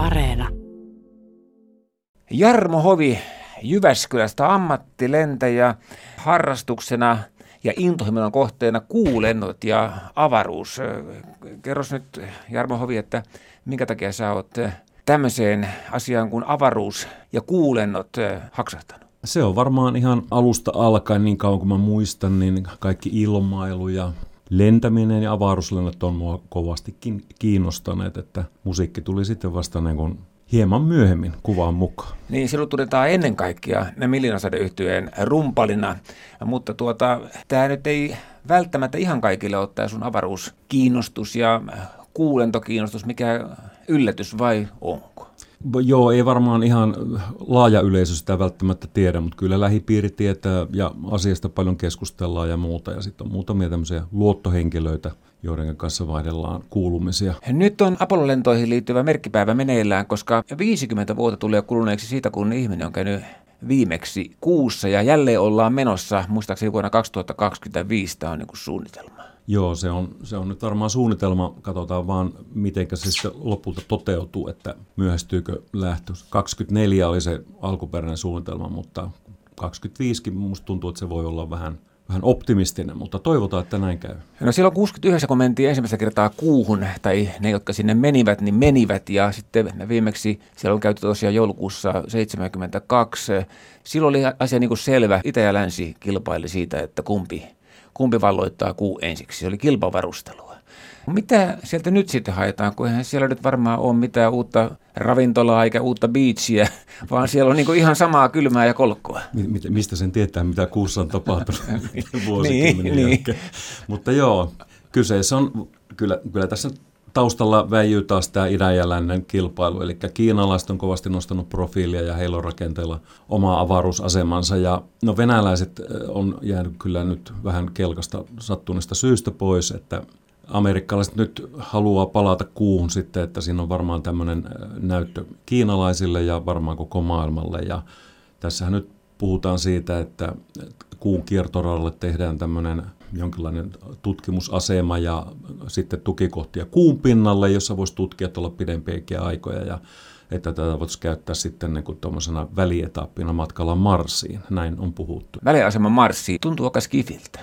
Areena. Jarmo Hovi Jyväskylästä ammattilentäjä harrastuksena ja intohimon kohteena kuulennot ja avaruus. Kerros nyt Jarmo Hovi, että minkä takia sä oot tämmöiseen asiaan kuin avaruus ja kuulennot haksahtanut? Se on varmaan ihan alusta alkaen, niin kauan kuin mä muistan, niin kaikki ilmailu ja lentäminen ja avaruuslennot on mua kovastikin kiinnostaneet, että musiikki tuli sitten vasta niin kuin hieman myöhemmin kuvaan mukaan. Niin, silloin tunnetaan ennen kaikkea ne Millinasadeyhtyeen rumpalina, mutta tuota, tämä nyt ei välttämättä ihan kaikille ole tämä sun avaruuskiinnostus ja kuulentokiinnostus, mikä yllätys vai onko? Joo, ei varmaan ihan laaja yleisö sitä välttämättä tiedä, mutta kyllä lähipiiri tietää ja asiasta paljon keskustellaan ja muuta. Ja sitten on muutamia tämmöisiä luottohenkilöitä, joiden kanssa vaihdellaan kuulumisia. Nyt on Apollo-lentoihin liittyvä merkkipäivä meneillään, koska 50 vuotta tulee kuluneeksi siitä, kun ihminen on käynyt viimeksi kuussa ja jälleen ollaan menossa, muistaakseni vuonna 2025 tämä on niin suunnitelma. Joo, se on, se on nyt varmaan suunnitelma. Katsotaan vaan, miten se sitten lopulta toteutuu, että myöhästyykö lähtö. 24 oli se alkuperäinen suunnitelma, mutta 25 minusta tuntuu, että se voi olla vähän, vähän optimistinen, mutta toivotaan, että näin käy. No silloin 69, kun mentiin ensimmäistä kertaa kuuhun, tai ne, jotka sinne menivät, niin menivät, ja sitten viimeksi siellä on käyty tosiaan joulukuussa 72. Silloin oli asia niin kuin selvä. Itä ja länsi kilpaili siitä, että kumpi kumpi valloittaa kuu ensiksi. Se oli kilpavarustelua. Mitä sieltä nyt sitten haetaan, kun eihän siellä nyt varmaan ole mitään uutta ravintolaa eikä uutta biitsiä, vaan siellä on niin ihan samaa kylmää ja kolkkoa. Mistä sen tietää, mitä kuussa on tapahtunut vuosikymmenen niin, niin. Mutta joo, kyseessä on, kyllä, kyllä tässä taustalla väijyy taas tämä idän ja lännen kilpailu, eli kiinalaiset on kovasti nostanut profiilia ja heillä on rakenteella oma avaruusasemansa. Ja no venäläiset on jäänyt kyllä nyt vähän kelkasta sattuneesta syystä pois, että amerikkalaiset nyt haluaa palata kuuhun sitten, että siinä on varmaan tämmöinen näyttö kiinalaisille ja varmaan koko maailmalle. Ja tässähän nyt puhutaan siitä, että kuun kiertoradalle tehdään tämmöinen jonkinlainen tutkimusasema ja sitten tukikohtia kuun pinnalle, jossa voisi tutkia tuolla pidempiäkin aikoja ja että tätä voisi käyttää sitten niin tuommoisena välietappina matkalla Marsiin. Näin on puhuttu. Väliasema Marsiin tuntuu aika skifiltä.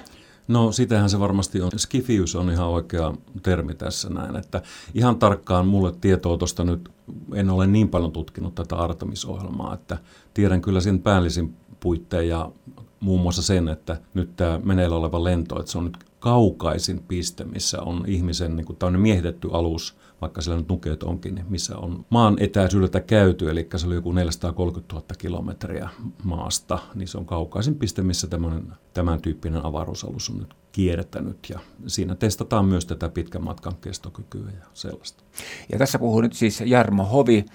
No sitähän se varmasti on. Skifius on ihan oikea termi tässä näin, että ihan tarkkaan mulle tietoa tuosta nyt, en ole niin paljon tutkinut tätä Artemis-ohjelmaa, että tiedän kyllä sen päällisin puitteen ja muun muassa sen, että nyt tämä meneillä oleva lento, että se on nyt kaukaisin piste, missä on ihmisen niin kuin miehitetty alus, vaikka siellä nyt nukeet onkin, niin missä on maan etäisyydeltä käyty, eli se oli joku 430 000 kilometriä maasta, niin se on kaukaisin piste, missä tämmöinen, tämän tyyppinen avaruusalus on nyt kiertänyt. Ja siinä testataan myös tätä pitkän matkan kestokykyä ja sellaista. Ja tässä puhuu nyt siis Jarmo Hovi,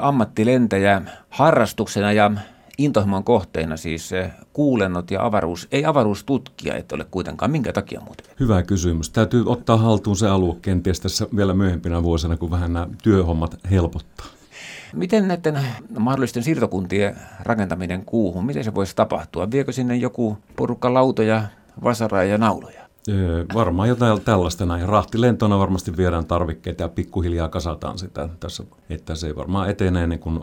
ammattilentäjä harrastuksena. Ja intohimon kohteena siis kuulennot ja avaruus, ei avaruustutkija, että ole kuitenkaan. Minkä takia muuten? Hyvä kysymys. Täytyy ottaa haltuun se alue kenties tässä vielä myöhempinä vuosina, kun vähän nämä työhommat helpottaa. Miten näiden mahdollisten siirtokuntien rakentaminen kuuhun, miten se voisi tapahtua? Viekö sinne joku porukka lautoja, vasaraa ja nauloja? Varmaan jotain tällaista näin. Rahtilentona varmasti viedään tarvikkeita ja pikkuhiljaa kasataan sitä tässä, että se varmaan etenee niin kuin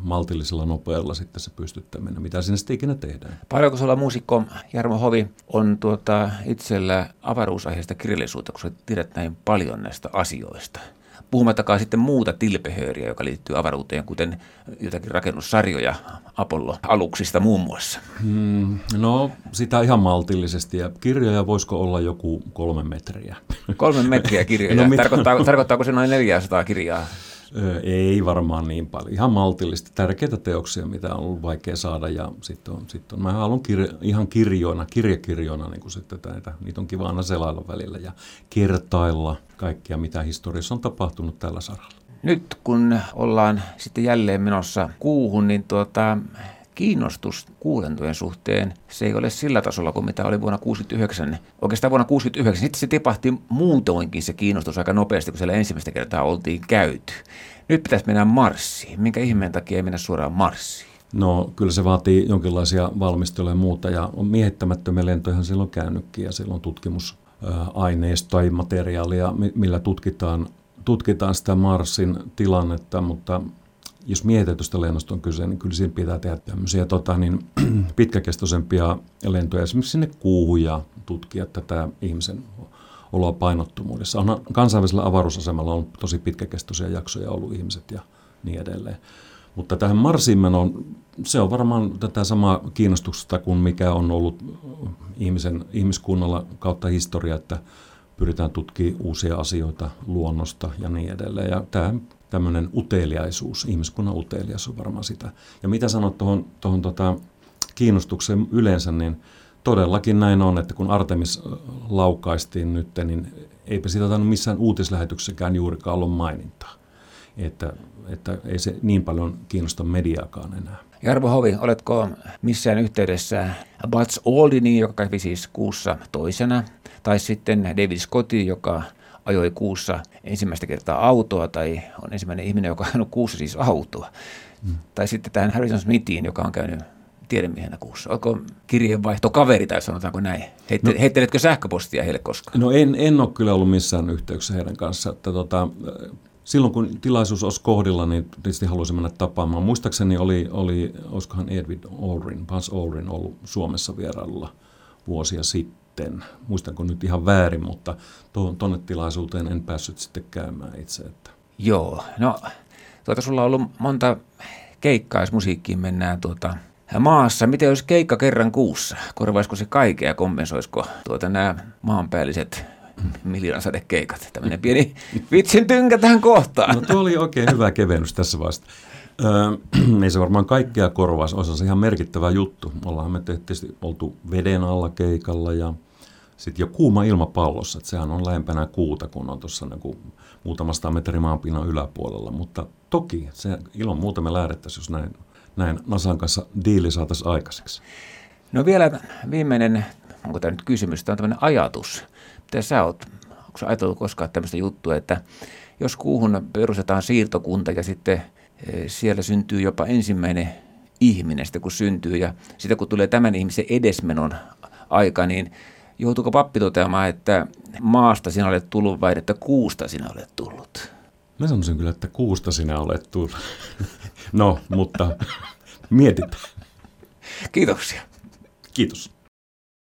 maltillisella nopealla sitten se pystyttäminen, mitä sinne sitten ikinä tehdään. Paljonko sulla muusikko Jarmo Hovi on tuota itsellä avaruusaiheesta kirjallisuutta, kun sä tiedät näin paljon näistä asioista? Puhumattakaan sitten muuta tilpehööriä, joka liittyy avaruuteen, kuten jotakin rakennussarjoja Apollo-aluksista muun muassa. Hmm, no, sitä ihan maltillisesti. Ja kirjoja voisiko olla joku kolme metriä? Kolme metriä kirjoja. no, Tarkoittaako, tarkoittaako se noin 400 kirjaa? Ei varmaan niin paljon. Ihan maltillisesti. Tärkeitä teoksia, mitä on ollut vaikea saada. Ja sitten on, sit on, mä haluan kirja, ihan kirjoina, kirjakirjoina niin sitten näitä. Niitä on kiva aina selailla välillä ja kertailla kaikkia, mitä historiassa on tapahtunut tällä saralla. Nyt kun ollaan sitten jälleen menossa kuuhun, niin tuota, kiinnostus kuulentojen suhteen, se ei ole sillä tasolla kuin mitä oli vuonna 69. Oikeastaan vuonna 69. Sitten se tipahti muutoinkin se kiinnostus aika nopeasti, kun siellä ensimmäistä kertaa oltiin käyty. Nyt pitäisi mennä Marsiin. Minkä ihmeen takia ei mennä suoraan Marsiin? No kyllä se vaatii jonkinlaisia valmisteluja ja muuta ja on miehittämättömiä lentoja silloin käynytkin ja silloin tutkimusaineistoa ja materiaalia, millä tutkitaan tutkitaan sitä Marsin tilannetta, mutta jos mietitystä lennosta on kyse, niin kyllä siinä pitää tehdä tämmöisiä tota, niin, pitkäkestoisempia lentoja, esimerkiksi sinne kuuhun ja tutkia tätä ihmisen oloa painottomuudessa. On kansainvälisellä avaruusasemalla on tosi pitkäkestoisia jaksoja ollut ihmiset ja niin edelleen. Mutta tähän Marsiin menoon, se on varmaan tätä samaa kiinnostusta kuin mikä on ollut ihmisen, ihmiskunnalla kautta historia, että pyritään tutkimaan uusia asioita luonnosta ja niin edelleen. Ja tämä tämmöinen uteliaisuus, ihmiskunnan uteliaisuus on varmaan sitä. Ja mitä sanot tuohon, tuohon tota, kiinnostukseen yleensä, niin todellakin näin on, että kun Artemis laukaistiin nyt, niin eipä sitä tainnut missään uutislähetyksessäkään juurikaan ollut mainintaa. Että, että ei se niin paljon kiinnosta mediaakaan enää. Jarvo Hovi, oletko missään yhteydessä Buzz Aldinin, joka kävi siis kuussa toisena, tai sitten David Scottin, joka ajoi kuussa ensimmäistä kertaa autoa, tai on ensimmäinen ihminen, joka on ajanut kuussa siis autoa. Mm. Tai sitten tähän Harrison Smithiin, joka on käynyt tiedemiehenä kuussa? Onko kirjeenvaihto kaveri tai sanotaanko näin? Heitte, no, heitteletkö sähköpostia heille koskaan? No en, en ole kyllä ollut missään yhteyksissä heidän kanssa. Että tota, silloin kun tilaisuus olisi kohdilla, niin tietysti haluaisin mennä tapaamaan. Muistaakseni oli, oli olisikohan Edwin Aldrin, Buzz Aldrin ollut Suomessa vierailulla vuosia sitten. Muistanko nyt ihan väärin, mutta tuonne tilaisuuteen en päässyt sitten käymään itse. Että. Joo, no tuota, sulla on ollut monta keikkaa, jos musiikkiin mennään tuota, maassa. Miten olisi keikka kerran kuussa? Korvaisiko se kaikkea ja kompensoisiko tuota nämä maanpäälliset miljoonasadekeikat? Tämmöinen pieni vitsin tynkä tähän kohtaan. No tuo oli oikein hyvä kevennys tässä vasta. Öö, ei se varmaan kaikkea korvaisi, olisi se ihan merkittävä juttu. Ollaan me tietysti oltu veden alla keikalla ja sitten jo kuuma ilmapallossa, että sehän on lähempänä kuuta, kun on tuossa niin muutamasta metrin maanpinnan yläpuolella. Mutta toki se ilman muuta me lähdettäisiin, jos näin näin Nasan kanssa diili saataisiin aikaiseksi? No vielä viimeinen, onko tämä nyt kysymys, tämä on tämmöinen ajatus. Mitä sä oot, onko sä ajatellut koskaan tämmöistä juttua, että jos kuuhun perustetaan siirtokunta ja sitten e, siellä syntyy jopa ensimmäinen ihminen sitten kun syntyy ja sitten kun tulee tämän ihmisen edesmenon aika, niin joutuuko pappi toteamaan, että maasta sinä olet tullut vai että kuusta sinä olet tullut? Mä sanoisin kyllä, että kuusta sinä olet tullut. no, mutta mietitään. Kiitoksia. Kiitos.